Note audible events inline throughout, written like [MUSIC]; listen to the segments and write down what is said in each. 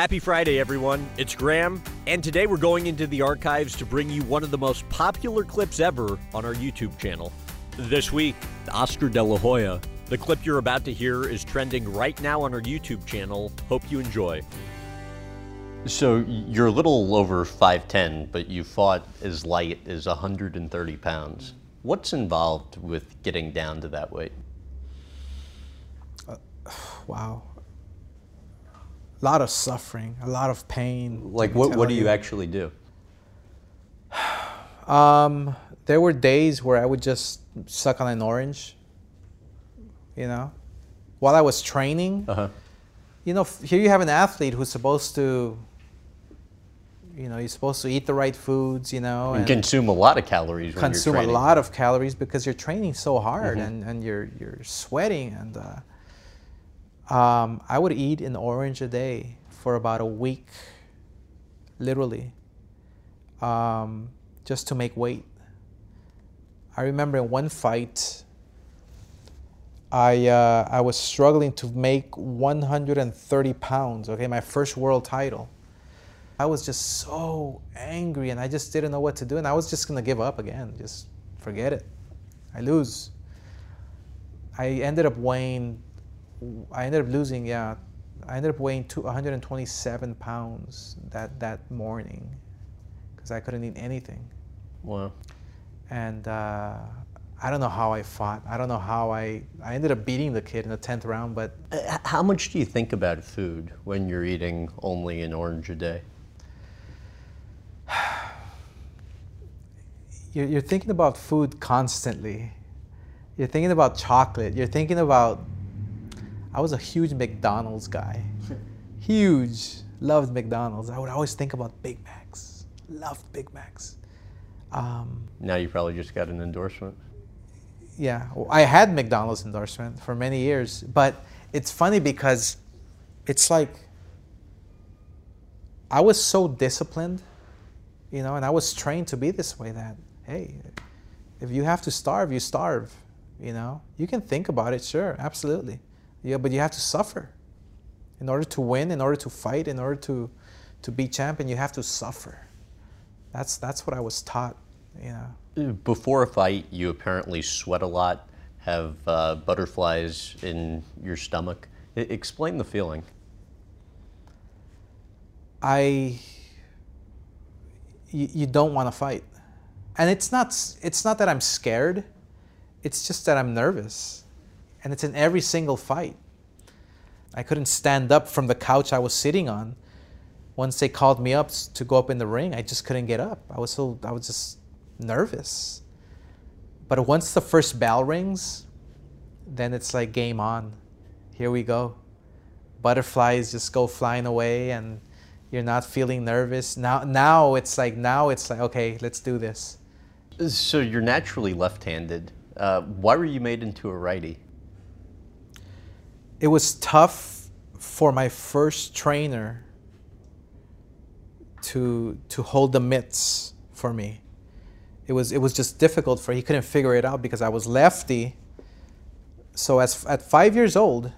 Happy Friday, everyone. It's Graham, and today we're going into the archives to bring you one of the most popular clips ever on our YouTube channel. This week, Oscar De La Hoya. The clip you're about to hear is trending right now on our YouTube channel. Hope you enjoy. So you're a little over 5'10, but you fought as light as 130 pounds. What's involved with getting down to that weight? Uh, [SIGHS] wow. A lot of suffering, a lot of pain. Like, what, what do you actually do? [SIGHS] Um, there were days where I would just suck on an orange, you know, while I was training. Uh-huh. You know, here you have an athlete who's supposed to, you know, you're supposed to eat the right foods, you know, You and consume a lot of calories when consume a lot of calories because you're training so hard and, and you're you're sweating and uh, um, I would eat an orange a day for about a week, literally, um, just to make weight. I remember in one fight, I uh, I was struggling to make 130 pounds. Okay, my first world title. I was just so angry and I just didn't know what to do. And I was just to give up again. Just forget it. I lose. I ended up weighing, I ended up losing, yeah. I ended up weighing two, 127 pounds that, that morning because I couldn't eat anything. Wow. And uh, I don't know how I fought. I don't know how I, I ended up beating the kid in the 10th round, but Uh, How much do you think about food when you're eating only an orange a day? [SIGHS] you're, you're thinking about food constantly. You're thinking about chocolate. You're thinking about. I was a huge McDonald's guy. [LAUGHS] huge. Loved McDonald's. I would always think about Big Macs. Loved Big Macs. Um, Now you probably just got an endorsement. yeah, well, I had McDonald's endorsement for many years, but it's funny because it's like I was so disciplined, you know, and I was trained to be this way that hey, if you have to starve, you starve, you know. You can think about it, sure, absolutely. Yeah, but you have to suffer. In order to win, in order to fight, in order to to be champion, you have to suffer. That's that's what I was taught, you know. Before a fight, you apparently sweat a lot, have uh, butterflies in your stomach. I- explain the feeling. I you, you don't want to fight. And it's not, it's not that I'm scared. It's just that I'm nervous. And it's in every single fight. I couldn't stand up from the couch I was sitting on. Once they called me up to go up in the ring, I just couldn't get up. I was so I was just nervous. But once the first bell rings, then it's like game on. Here we go butterflies just go flying away and you're not feeling nervous now now it's like now it's like okay let's do this So you're naturally left-handed. Uh, why were you made into a righty? It was tough for my first trainer to to hold the mitts for me. It was it was just difficult for he couldn't figure it out because i was lefty. So as at five years old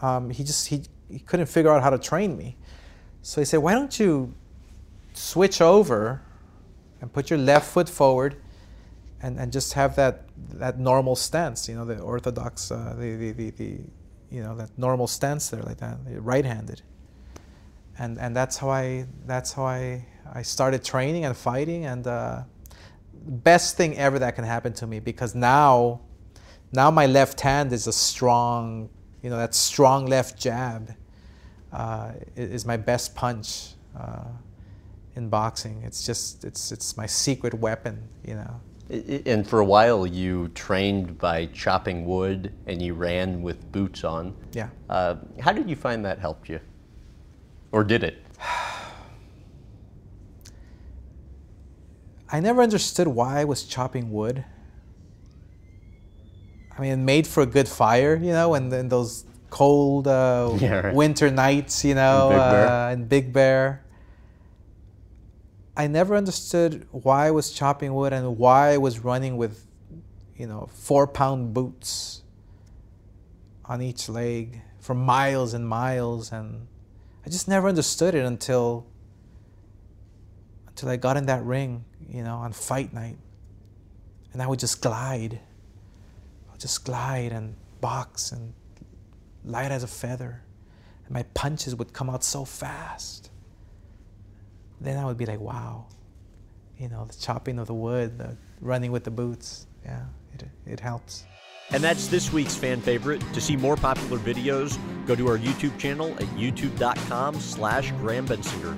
um, he just he, he couldn't figure out how to train me. So he said why don't you switch over and put your left foot forward and, and just have that that normal stance you know the orthodox uh, the, the, the, the you know that normal stance there like that right-handed. And and that's how I that's how I I started training and fighting and uh, best thing ever that can happen to me because now now my left hand is a strong you know that strong left jab uh, is my best punch uh, in boxing. It's just it's it's my secret weapon you know And for a while, you trained by chopping wood and you ran with boots on. yeah Uh, how did you find that helped you? Or did it? I never understood why I was chopping wood. I mean, it made for a good fire, you know, and then those cold uh, [LAUGHS] Yeah, right. winter nights, you know, Big Bear. uh, in Big Bear. I never understood why I was chopping wood and why I was running with, you know, four pound boots on each leg for miles and miles. And I just never understood it until until I got in that ring, you know, on fight night. And I would just glide. I would just glide and box and light as a feather. And my punches would come out so fast. Then I would be like, wow. You know, the chopping of the wood, the running with the boots. Yeah, it, it helps. And that's this week's fan favorite. To see more popular videos, go to our YouTube channel at youtube.com slash Graham Bensinger.